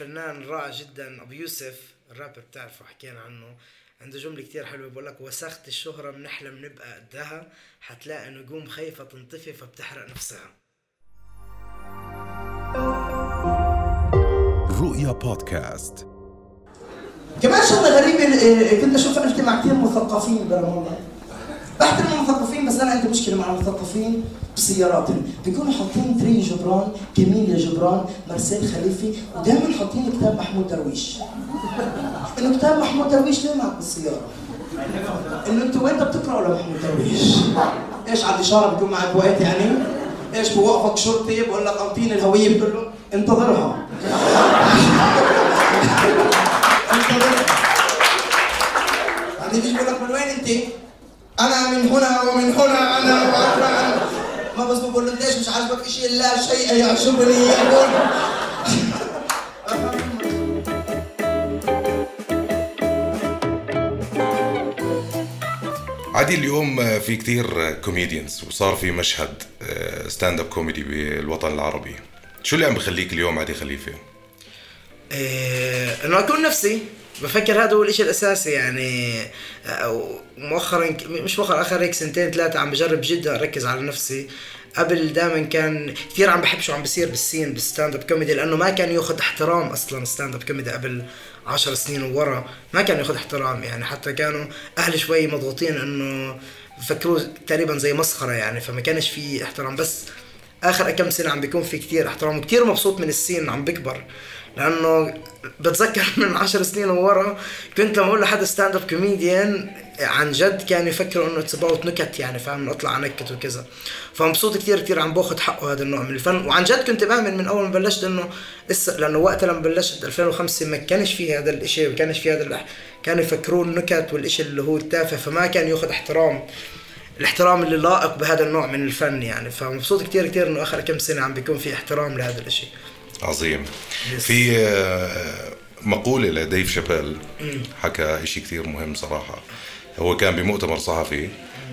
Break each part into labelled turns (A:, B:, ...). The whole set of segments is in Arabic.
A: الفنان الرائع جدا أبو يوسف الرابر بتعرفه حكينا عنه. عنده جملة كتير حلوة بقول لك وسخت الشهرة بنحلم نبقى قدها. حتلاقي نجوم خايفة تنطفي فبتحرق نفسها.
B: رؤيا بودكاست.
C: كمان شغله غريبه كنت أشوف انت مع كثير مثقفين برام الله المثقفين بس أنا عندي مشكلة مع المثقفين بسياراتهم بيكونوا حاطين تري جبران كميل جبران مرسيل خليفي ودائما حاطين كتاب محمود درويش إنه كتاب محمود درويش ليه معك بالسيارة؟ إنه أنتوا وين بتقرأوا لمحمود درويش؟ إيش على الإشارة بيكون معك وقت يعني؟ إيش بوقفك شرطي بقول لك اعطيني الهوية بتقول له انتظرها انتظرها بعدين بيجي بيقول لك من وين أنت؟ أنا من هنا ومن هنا أنا وأنا. ما بس بقول له ليش مش عاجبك شيء لا شيء يعجبني يقول.
D: عادي اليوم في كتير comedians وصار في مشهد stand-up comedy بالوطن العربي. شو اللي عم بخليك اليوم عادي خليفة؟
A: إيه إنه أكون نفسي. بفكر هذا هو الإشي الأساسي يعني مؤخرا مش مؤخرا آخر هيك سنتين ثلاثة عم بجرب جدا أركز على نفسي. قبل دائما كان كثير عم بحب شو عم بيصير بال scene بال stand-up comedy لأنه ما كان يأخذ احترام أصلا stand-up comedy قبل عشر سنين وورا. ما كان يأخذ احترام يعني حتى كانوا أهلي شوي مضغوطين إنه فكروه تقريبا زي مسخرة يعني فما كانش في احترام. بس آخر كم سنة عم بيكون في كتير احترام وكتير مبسوط من ال scene عم بكبر لأنه بتذكر من عشر سنين وورا كنت لما أقول لحد stand-up comedian عن جد كان يفكروا إنه it's about نكت يعني فاهم؟ اطلع انكت وكذا. فمبسوط كثير كثير عم باخذ حقه هذا النوع من الفن. وعن جد كنت بأمن من أول ما بلشت إنه لسه لأنه وقتها لما بلشت 2005 ما كانش في هذا الشيء ما كانش في هذا. كانوا يفكرون نكت والشيء اللي هو التافه فما كان ياخذ احترام. الاحترام اللي لائق بهذا النوع من الفن يعني. فمبسوط كثير كثير إنه آخر كم سنة عم بيكون في احترام لهذا الشيء
D: عظيم. في آه، مقولة لديف شابيل حكى شيء كثير مهم صراحة. هو كان بمؤتمر صحفي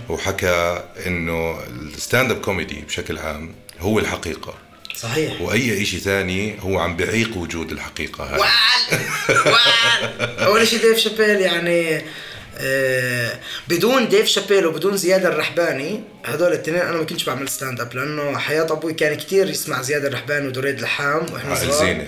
D: وحكى إنه ال stand-up comedy بشكل عام هو الحقيقة.
A: صحيح.
D: وأي شيء ثاني هو عم بعيق وجود الحقيقة هاي.
A: وال! وال! أول شيء ديف شابيل يعني بدون ديف شابيل وبدون زياد الرحباني هدول الاثنين أنا ما كنتش بعمل stand-up لأنه حياة أبوي كان كتير يسمع زياد الرحباني ودريد لحام
D: وإحنا
A: صغار.
D: زينة.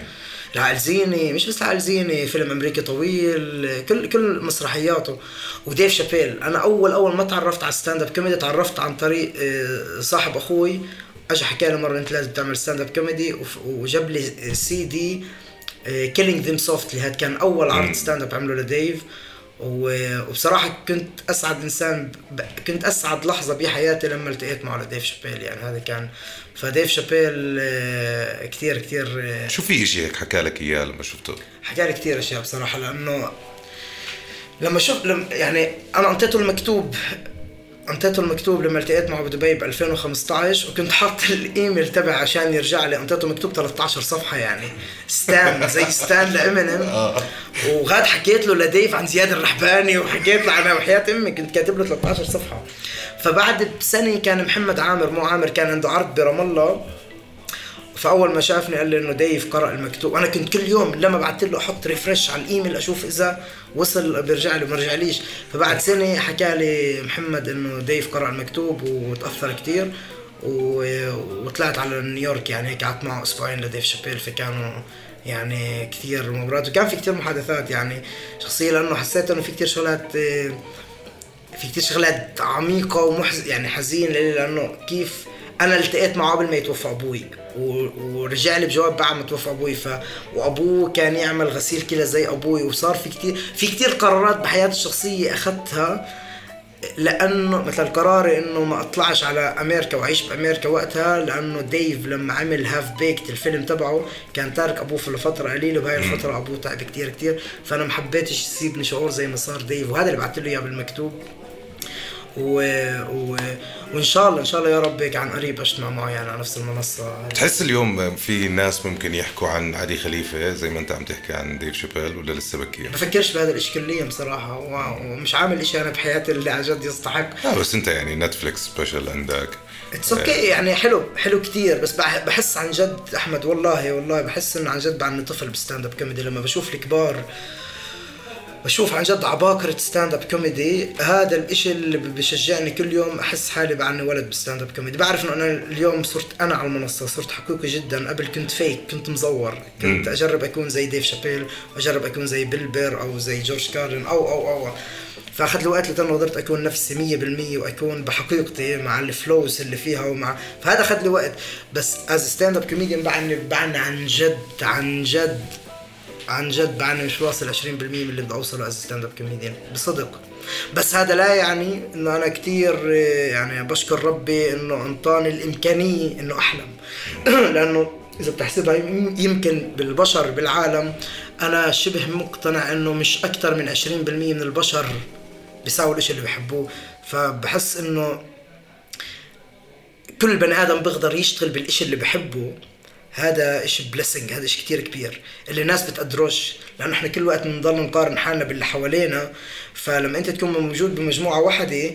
A: العقل زينة مش بس العقل زينة فيلم أمريكي طويل كل كل مسرحياته. وديف شابيل أنا اول أول ما تعرفت على stand-up comedy تعرفت عن طريق آه، صاحب أخوي. اجى حكى لي مرة أنت لازم تعمل stand-up comedy وجاب لي CD Killing Them Softly هذا كان أول عرض stand-up عمله لديف. وبصراحة كنت أسعد إنسان ب... كنت أسعد لحظة بحياتي لما التقيت معه لديف شابيل يعني هذا كان فديف شابيل آه، كثير كثير آه،
D: شو في شيء هيك حكى لك إياه لما شفته؟
A: حكى لي كثير أشياء بصراحة لأنه لما شوف لما يعني أنا انطيته المكتوب انطيته المكتوب لما التقيت معه بدبي ب 2015 وكنت حاط الإيميل تبعي عشان يرجع لي. انطيته مكتوب 13 صفحة يعني. ستان زي ستان لإمينيم. وغاد حكيت له لديف عن زياد الرحباني وحكيت له عنها وحياة أمي. كنت كاتب له 13 صفحة. فبعد بسنة كان محمد عامر مو عامر كان عنده عرض برام الله. فأول ما شافني قال لي إنه ديف قرأ المكتوب. أنا كنت كل يوم لما بعثت له أحط refresh على الإيميل أشوف إذا وصل بيرجع لي وما رجعليش. فبعد سنة حكى لي محمد إنه ديف قرأ المكتوب وتأثر كتير و... وطلعت على نيويورك يعني هيك قعدت معه أسبوعين لديف شابيل. فكانوا يعني كثير مباريات وكان في كثير محادثات يعني شخصية لأنه حسيت إنه في كثير شغلات في كتير شغلات عميقة ومحز يعني حزين لأنه كيف أنا التقيت معه قبل ما يتوفى أبوي. و... ورجع لي بجواب بعد ما توفى أبوي. ف... وأبوه كان يعمل غسيل كلى زي أبوي وصار في كتير في كتير قرارات بحياتي الشخصية أخذتها لأنه مثلا قراري إنه ما أطلعش على أمريكا وأعيش بأمريكا وقتها لأنه ديف لما عمل Half Baked الفيلم تبعه كان تارك أبوه لفترة قليلة وبهاي الفترة أبوه تعب كتير كتير. فأنا ما حبيتش يسيبني شعور زي ما صار ديف وهذا اللي بعثت له إياه بالمكتوب. و... و... وإن شاء الله إن شاء الله يا رب هيك عن قريب اجتمع معه يعني على نفس المنصة.
D: تحس اليوم في ناس ممكن يحكوا عن علي خليفة زي ما أنت عم تحكي عن ديف شابيل ولا لسه بكير؟
A: بفكرش بهذا الإشي كليا بصراحة ومش عامل إشي أنا بحياتي اللي عن جد يستحق.
D: لا بس أنت يعني نتفليكس special عندك.
A: It's okay يعني حلو حلو كتير بس بح- بحس عن جد أحمد والله والله بحس إنه عن جد بعدني طفل ب stand-up comedy لما بشوف الكبار بشوف عن جد عباقرة stand-up comedy هذا الإشي اللي بشجعني كل يوم أحس حالي بعدني ولد ب stand-up comedy بعرف إنه أنا اليوم صرت أنا على المنصة صرت حقيقي جدا. قبل كنت فيك كنت مزور. كنت. أجرب أكون زي ديف شابيل واجرب أكون زي بيل بير أو زي جورج كارلين أو أو أو. فاخذ لي وقت لإنه قدرت أكون نفسي 100% وأكون بحقيقتي مع ال flaws اللي فيها ومع فهذا أخذ لي وقت. بس as stand-up comedian بعدني بعدني عن جد عن جد عن جد بعدني مش واصل 20% من اللي بدي اوصله as stand-up comedian بصدق. بس هذا لا يعني إنه أنا كثير يعني بشكر ربي إنه أنطاني الإمكانية إنه أحلم. لأنه إذا بتحسبها يم- يمكن بالبشر بالعالم أنا شبه مقتنع إنه مش أكثر من 20% من البشر بيساووا الإشي اللي بيحبوه. فبحس إنه كل بني آدم بيقدر يشتغل بالإشي اللي بحبه هذا اشي بليسنج هذا اشي كتير كبير اللي الناس بتقدروش لأنه إحنا كل وقت بنضل نقارن حالنا باللي حوالينا. فلما أنت تكون موجود بمجموعة واحدة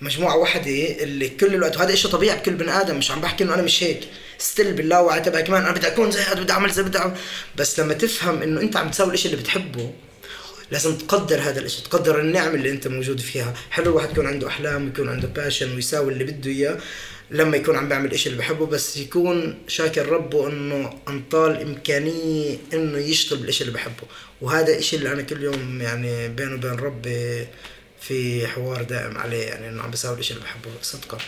A: مجموعة واحدة اللي كل الوقت وهذا إشي طبيعي بكل بني آدم مش عم بحكي إنه أنا مش هيك. Still باللاوعي تبعي كمان أنا بدي أكون زي هذا بدي أعمل زي بدي أعمل. بس لما تفهم إنه أنت عم تسوي الإشي اللي بتحبه لازم تقدر هذا الإشي تقدر النعم اللي أنت موجود فيها. حلو الواحد يكون عنده أحلام ويكون عنده passion ويساوي اللي بده إياه. لما يكون عم بيعمل الاشي اللي بحبه بس يكون شاكر ربه إنه أنطاه إمكانية إنه يشتغل بالإشي اللي بحبه. وهذا الاشي اللي أنا كل يوم يعني بيني وبين ربي في حوار دائم عليه يعني إنه عم بساوي الإشي اللي بحبه صدقا.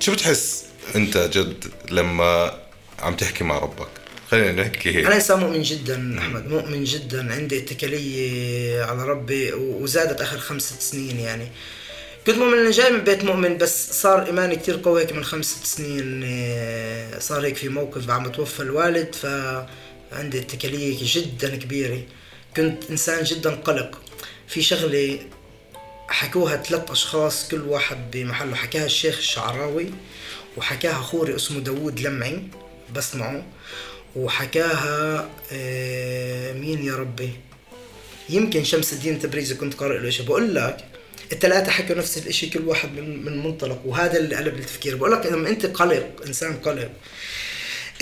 D: شو بتحس أنت جد لما عم تحكي مع ربك؟ خلينا نحكي
A: أنا انسان مؤمن جدا أحمد مؤمن جدا عندي اتكالية على ربي وزادت آخر خمس ست سنين يعني. كنت مؤمن إني جاي من بيت مؤمن بس صار إيماني كتير قوي هيك من خمس ست سنين صار هيك في موقف عم توفى الوالد فعندي اتكالية جدا كبيرة. كنت إنسان جدا قلق. في شغلة حكوها ثلاث أشخاص كل واحد بمحله. حكاها الشيخ الشعراوي وحكاها خوري اسمه داوود لمعي بسمعه وحكاها آه، مين يا ربي؟ يمكن شمس الدين تبريزي كنت قارئ له شيء. بقول لك الثلاثة حكوا نفس الشيء كل واحد من من منطلق وهذا اللي قلب التفكير. بقول لك لما أنت قلق إنسان قلق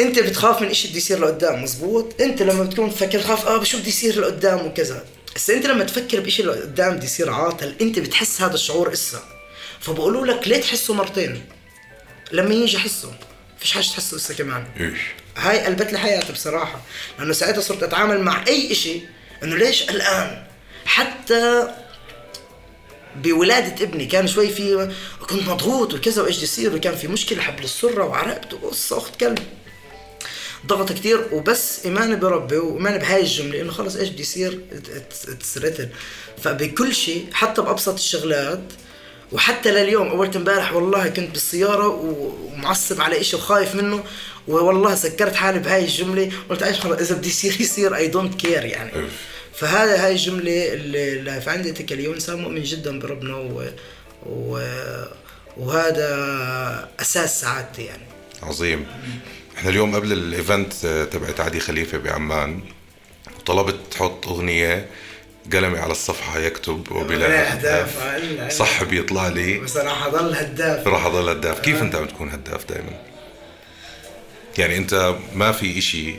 A: أنت بتخاف من إشي بده يصير لقدام مزبوط؟ أنت لما بتكون تفكر خاف آه بشو بده يصير لقدام وكذا. بس أنت لما تفكر بشي لقدام بده يصير عاطل أنت بتحس هذا الشعور إسا. فبقولوا لك ليه تحسه مرتين؟ لما يجي حسه فيش حاجة تحسه إسا كمان.
D: إيش؟
A: هاي قلبت لي حياتي بصراحة لأنه ساعتها صرت أتعامل مع أي إشي إنه ليش الآن؟ حتى بولادة ابني كان شوي في كنت مضغوط وكذا وإيش بده يصير وكان في مشكلة حبل السرة وعرقت وقصة أخت كلب. ضغط كتير وبس إيماني بربي وإيماني بهاي الجملة إنه خلص إيش بده يصير؟ تسرتل فبكل شيء حتى بأبسط الشغلات وحتى لليوم أول امبارح والله كنت بالسيارة و- ومعصب على إشي وخايف منه والله سكرت حالي بهاي الجملة قلت إيش خلص إذا بدي يصير يصير I don't care يعني.
D: أوف.
A: فهذا هاي الجملة اللي اللي فعندي اتكاليه وانسان مؤمن جدا بربنا و... و... وهذا أساس سعادتي يعني.
D: عظيم. إحنا اليوم قبل ال event آه، تبعت عدي خليفة بعمان وطلبت تحط أغنية قلمي على الصفحة يكتب وبلا. اهداف صح بيطلع لي.
A: بصراحه ضل هداف.
D: راح أضل هداف. كيف أنت عم تكون هداف دائما يعني انت ما في إشي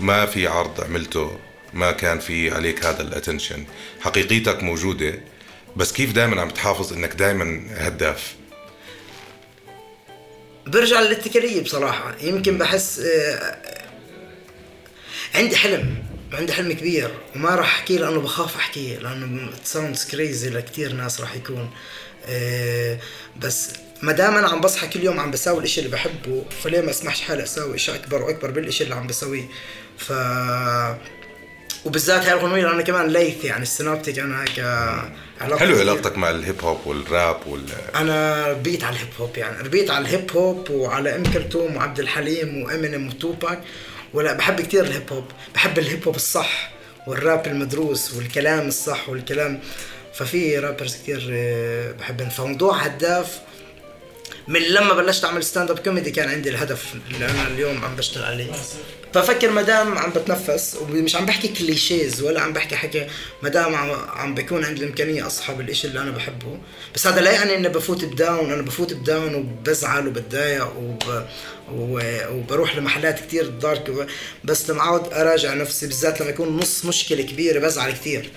D: ما في عرض عملته ما كان في عليك هذا ال attention حقيقيتك موجودة بس كيف دائما عم تحافظ إنك دائما هداف؟
A: برجع للاتكالية بصراحة. يمكن بحس آه، عندي حلم عندي حلم كبير وما راح أحكيه لأنه بخاف أحكيه لأنه sounds crazy لكثير ناس راح يكون آه، بس ما دام أنا عم بصحى كل يوم عم بساوي الإشي اللي بحبه فليه ما أسمحش حالي اساوي إشي أكبر وأكبر بالإشي اللي عم بسويه؟ ف وبالذات هاي الأغنية أنا كمان ليث يعني ال Synaptik أنا هيك آه، علاقة
D: حلو علاقتك مع ال hip hop وال
A: rap وال أنا ربيت على ال hip hop يعني ربيت على ال hip hop وعلى إم كلثوم وعبد الحليم وإمينيم وتوباك. ولا بحب كتير ال hip hop بحب ال hip hop الصح والراب المدروس والكلام الصح والكلام. ففي rappers كتير آه، بحبهم فموضوع هداف من لما بلشت أعمل stand up comedy كان عندي الهدف اللي أنا اليوم عم بشتغل عليه. ففكر ما دام عم بتنفس ومش عم بحكي clichés ولا عم بحكي حكي ما دام عم, بكون عندي الإمكانية اصحى بالشيء اللي أنا بحبه. بس هذا لا يعني إني بفوت بداون أنا بفوت بداون وبزعل وبتضايق وب... وبروح لمحلات كتير دارك بس لما أقعد أراجع نفسي بالذات لما يكون نص مشكلة كبيرة بزعل كتير.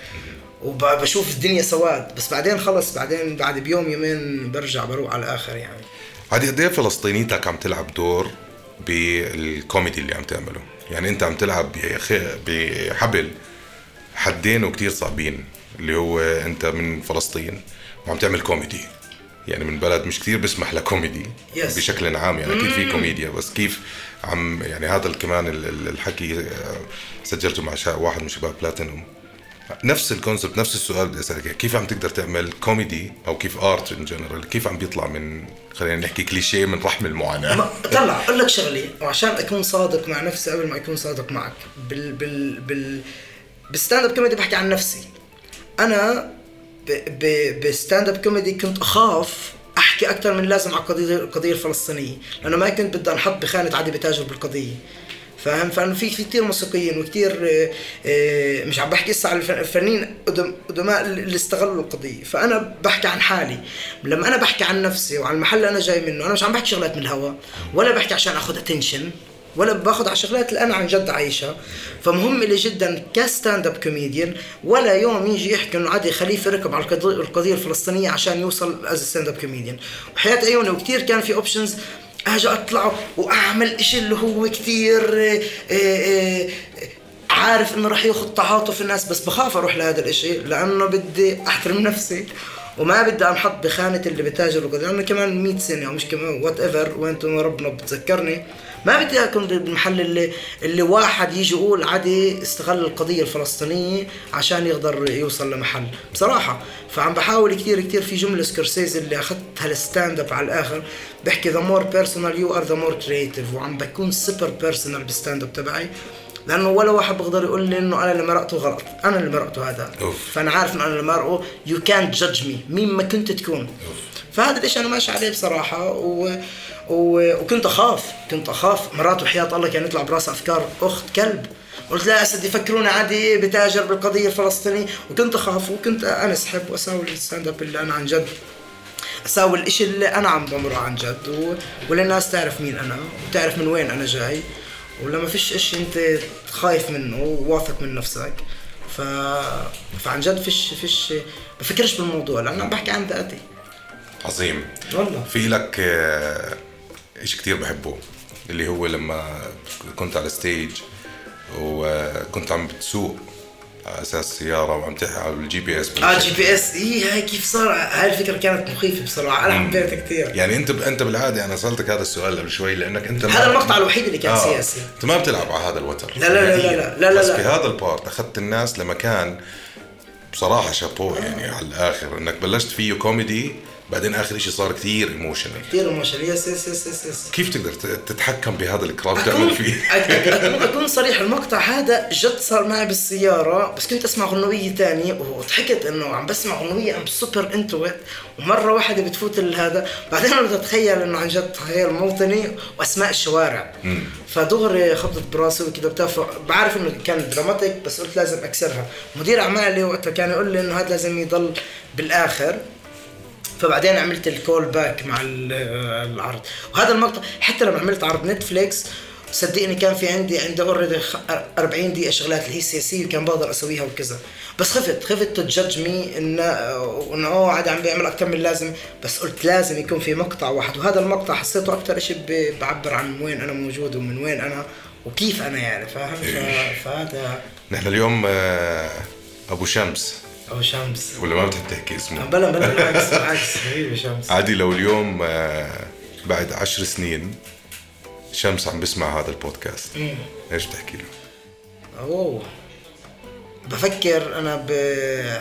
A: وبشوف الدنيا سواد. بس بعدين خلص بعدين بعد بيوم يومين برجع بروح على الآخر يعني.
D: عادي قد إيه فلسطينيتك عم تلعب دور بالكوميدي اللي عم تعمله؟ يعني أنت عم تلعب بحبل حدين وكتير صعبين اللي هو أنت من فلسطين وعم تعمل كوميدي. يعني من بلد مش كتير بسمح ل comedy
A: Yes.
D: بشكل عام يعني أكيد في كوميديا بس كيف عم يعني هذا كمان ال- ال- الحكي آه، سجلته مع واحد من شباب بلاتينوم. نفس ال concept نفس السؤال بدي أسألك كيف عم تقدر تعمل كوميدي أو كيف art in general كيف عم بيطلع من خلينا نحكي كليشيه من رحم
A: المعاناة؟ طلع أقول لك شغلة. وعشان أكون صادق مع نفسي قبل ما أكون صادق معك. بال بال بال بال stand up comedy بحكي عن نفسي. أنا ب stand up comedy كنت أخاف أحكي أكثر من لازم على القضية القضية الفلسطينية. لأنه ما كنت بدي أنحط بخانة عدي بتاجر بالقضية. فاهم؟ فانه في كثير موسيقيين وكثير آه، آه، مش عم بحكي هسه على الف- الفنانين قدم- قدماء اللي استغلوا القضية. فأنا بحكي عن حالي. لما أنا بحكي عن نفسي وعن المحل اللي أنا جاي منه أنا مش عم بحكي شغلات من الهواء ولا بحكي عشان آخذ attention ولا باخذ على شغلات اللي أنا عن جد عايشها. فمهم لي جدا ك stand up comedian ولا يوم يجي يحكي إنه عدي خليفه ركب على القضية الفلسطينية عشان يوصل as stand up comedian وحياة عيوني وكثير كان في options أجي أطلع وأعمل إشي اللي هو كثير آه، آه، عارف إنه راح ياخذ تعاطف الناس بس بخاف أروح لهذا الإشي لأنه بدي أحترم نفسي وما بدي أنحط بخانة اللي بتاجر وكذا لأنه كمان 100 سنة أو مش كمان whatever وأنتم ربنا بتذكرني. ما بدي أكون بالمحل اللي اللي واحد يجي يقول عدي استغل القضية الفلسطينية عشان يقدر يوصل لمحل. بصراحة فعم بحاول كثير كثير في جملة سكورسيز اللي أخذتها ال stand up على الآخر بحكي the more personal you are the more creative وعم بكون super personal بال stand up تبعي لأنه ولا واحد بيقدر يقول لي إنه أنا اللي مرقته غلط. أنا اللي مرقته هذا.
D: أوف.
A: فأنا عارف إنه أنا اللي مرقه. يو كانت جادج مي مين ما كنت تكون. فهذا الإشي أنا ماشي عليه بصراحة و... وكنت أخاف كنت أخاف. مرات وحياة الله كان يطلع براسي أفكار أخت كلب. قلت لا هسه يفكروني عدي بتاجر بالقضية الفلسطينيه وكنت أخاف وكنت انسحب وأساوي ال stand up اللي أنا عن جد. أساوي الإشي اللي أنا عم بمره عن جد. و... وللناس تعرف مين أنا وتعرف من وين أنا جاي. ولما فيش إشي أنت خايف منه وواثق من نفسك. ف... فعن جد فيش فيش بفكرش بالموضوع لأنه عم بحكي عن ذاتي.
D: عظيم.
A: والله.
D: في لك آه، إشي كتير بحبه اللي هو لما كنت على stage وكنت عم بتسوق على أساس سيارة وعم تحكي على ال
A: GPS آه G PS اي هاي كيف صار؟ هاي الفكرة كانت مخيفة بصراحة. أنا حبيتها كثير
D: يعني أنت أنت بالعادة أنا سألتك هذا السؤال قبل شوي لأنك أنت
A: هذا المقطع الوحيد اللي كان سياسي.
D: أنت ما بتلعب على هذا الوتر.
A: لا- لا- لا- لا- لا- لا- لا-
D: بس
A: لا.
D: في هذا ال part أخذت الناس لمكان بصراحة شابو يعني على الآخر. إنك بلشت فيه كوميدي بعدين آخر شيء صار كثير emotional
A: كثير مشان yes yes yes yes, yes.
D: كيف تقدر تتحكم بهذا
A: أكون,
D: تعمل فيه
A: أكون صريح المقطع هذا جد صار معي بالسيارة بس كنت أسمع غنوية تانية وضحكت إنه عم بسمع غنوية I'm super into it ومرة واحدة بتفوت هذا. بعدين أنا بدي أتخيل إنه عن جد تخيل موطني وأسماء الشوارع. فدغري خبطت براسي وكذا بتاع بعرف إنه كان dramatic بس قلت لازم أكسرها. مدير أعمالي وقتها كان يقول لي إنه هذا لازم يضل بالآخر. فبعدين عملت ال callback مع ال- العرض. وهذا المقطع حتى لما عملت عرض Netflix صدقني كان في عندي عندي already 40 دقيقة شغلات اللي هي سياسية وكان بقدر أسويها وكذا. بس خفت خفت they judge me انه انه أوه عدي عم بيعمل أكثر من اللازم بس قلت لازم يكون في مقطع واحد. وهذا المقطع حسيته أكثر شيء بعبر عن وين أنا موجود ومن وين أنا وكيف أنا يعني فاهم؟ ف- فهذا
D: نحن اليوم آه، أبو شمس.
A: ابو شمس.
D: ولا ما بتحب تحكي اسمه
A: بلا بلا بالعكس بالعكس حبيبي شمس.
D: عادي لو اليوم آه، بعد عشر سنين شمس عم بسمع هذا البودكاست. إيش بتحكي له؟
A: أوه. بفكر أنا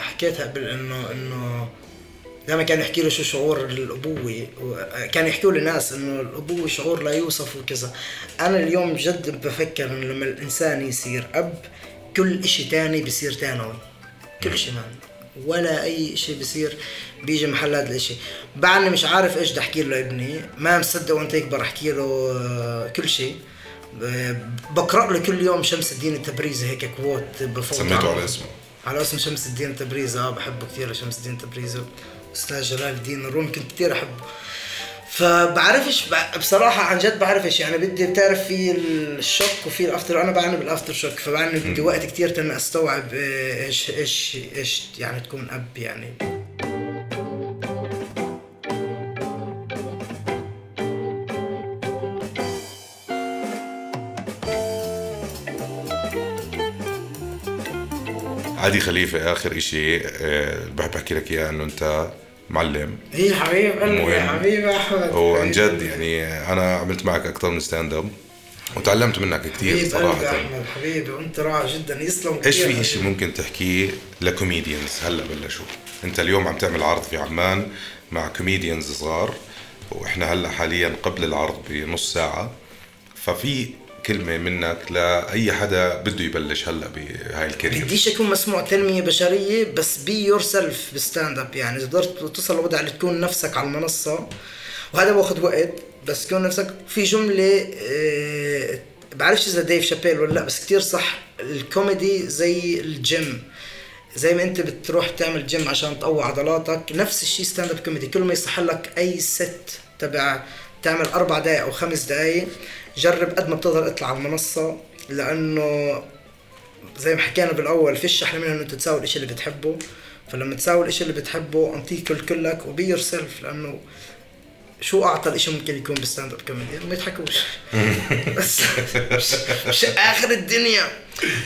A: حكيتها قبل إنه إنه دائما كان يحكي له شو شعور الأبوة كان يحكوا له ناس إنه الأبوة شعور لا يوصف وكذا. أنا اليوم جد بفكر إنه لما الإنسان يصير أب كل إشي تاني بصير ثانوي كل شيء مان ولا أي شيء بصير بيجي محل هذا الإشي. بعدني مش عارف إيش بدي أحكي له لابني. ما مصدق وأنت يكبر أحكي له آه، كل شيء. بقرأ له كل يوم شمس الدين التبريزي هيك كوت بفوت.
D: سميته على اسمه.
A: على اسم شمس الدين التبريزي آه بحبه كثير شمس الدين التبريزي أستاذ جلال الدين الرومي كنت كثير أحبه. فبعرفش ب- بصراحة عن جد بعرفش. يعني بدي بتعرف في ال shock وفي ال after أنا بعاني بال after shock فبعاني بدي وقت كثير تاني أستوعب إيش إيش إيش يعني تكون أب يعني.
D: عدي خليفة آخر إشي آه، بحب أحكي لك إياه إنه أنت معلم.
A: إيه حبيب قلبي يا
D: مهم.
A: حبيبي أحمد.
D: وعن جد يعني أنا عملت معك أكثر من stand up وتعلمت منك كثير
A: حبيب
D: صراحة.
A: أحمد حبيبي وأنت رائع جدا يسلم إيش
D: في إشي ممكن تحكيه ل comedians؟ هلا بلشوا. أنت اليوم عم تعمل عرض في عمان مع comedians صغار وإحنا هلا حاليا قبل العرض بنص ساعة. ففي كلمة منك لأي حدا بده يبلش هلأ بهاي ال career
A: بديش أكون مسموع تنميه بشرية بس be yourself ب stand up يعني إذا قدرت توصل لوضع اللي تكون نفسك على المنصة وهذا بأخذ وقت بس تكون نفسك في جملة آه، بعرفش إذا ديف شابيل ولا لأ بس كتير صح. الكوميدي زي الجيم. زي ما أنت بتروح تعمل جيم عشان تقوي عضلاتك نفس الشيء stand up comedy كل ما يصح لك أي set تبع تعمل أربع دقائق أو خمس دقائق جرب قد ما بتقدر اطلع على المنصة لأنه زي ما حكينا بالأول فيش أحلى من إنه أنت تساوي الإشي اللي بتحبه. فلما تساوي الإشي اللي بتحبه أنطيك كل كلك و be yourself لأنه شو أعطى الإشي ممكن يكون بال stand up comedy ما يضحكوش. بس مش, مش آخر الدنيا.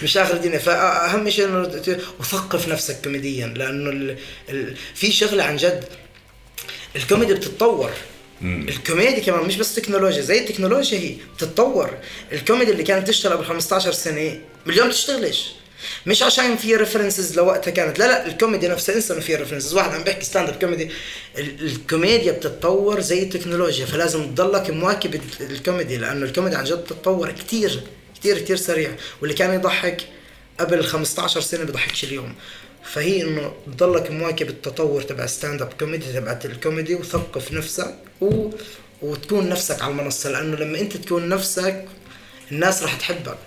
A: مش آخر الدنيا. فأهم شيء إنه وثقف نفسك كوميديا لأنه ال... ال... في شغلة عن جد الكوميدي بتتطور. الكوميديا كمان مش بس تكنولوجيا زي التكنولوجيا هي بتتطور. الكوميدي اللي كانت تشتغل قبل 15 سنه اليوم تشتغلش مش عشان في references لوقتها كانت لا لا الكوميدي نفسها انسى انه في references واحد عم بيحكي stand up comedy ال- الكوميديا بتتطور زي التكنولوجيا فلازم تضلك مواكب ال- الكوميدي لأنه الكوميدي عن جد بتتطور كتير كتير كتير سريع. واللي كان يضحك قبل 15 سنة بضحكش اليوم. فهي إنه تضلك مواكب التطور تبع stand up comedy تبعت الكوميدي وثقف نفسك و... وتكون نفسك على المنصة لأنه لما أنت تكون نفسك الناس راح تحبك.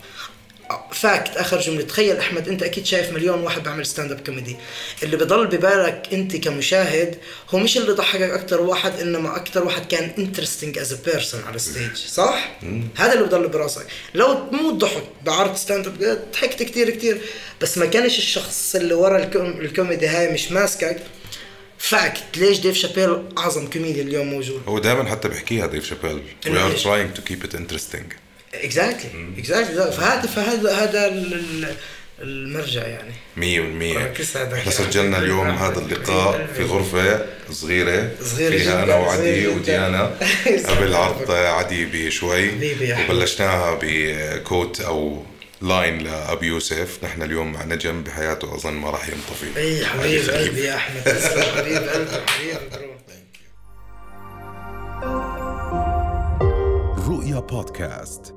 A: fact آخر جملة. تخيل أحمد أنت أكيد شايف مليون واحد بعمل stand up comedy اللي بضل ببالك أنت كمشاهد هو مش اللي ضحكك أكثر واحد إنما أكثر واحد كان interesting as person على ال stage صح؟ هذا اللي بضل براسك. لو تموت ضحك بعرض stand up ضحكت كثير كثير بس ما كانش الشخص اللي ورا ال com- ال comedy هاي مش ماسكك. fact ليش ديف شابيل أعظم كوميدي اليوم موجود؟
D: هو دائما حتى بحكيها ديف شابيل are
A: إيش؟
D: trying to keep it interesting.
A: exactly exactly فهذا فهذا هذا ال- ال- المرجع يعني.
D: مية بالمية
A: ركز هذا
D: إحنا
A: الشيء.
D: سجلنا اليوم هذا اللقاء في غرفة صغيرة.
A: صغيرة
D: فيها أنا وعدي. وديانا. قبل عرض عدي بشوي.
A: حبيبي يا أحمد.
D: وبلشناها ب quote أو line لأبي يوسف. نحن اليوم مع نجم بحياته أظن ما راح ينطفي.
A: إي حبيب قلبي يا أحمد. تسلم حبيب قلبي حبيبي bro
B: رؤيا بودكاست.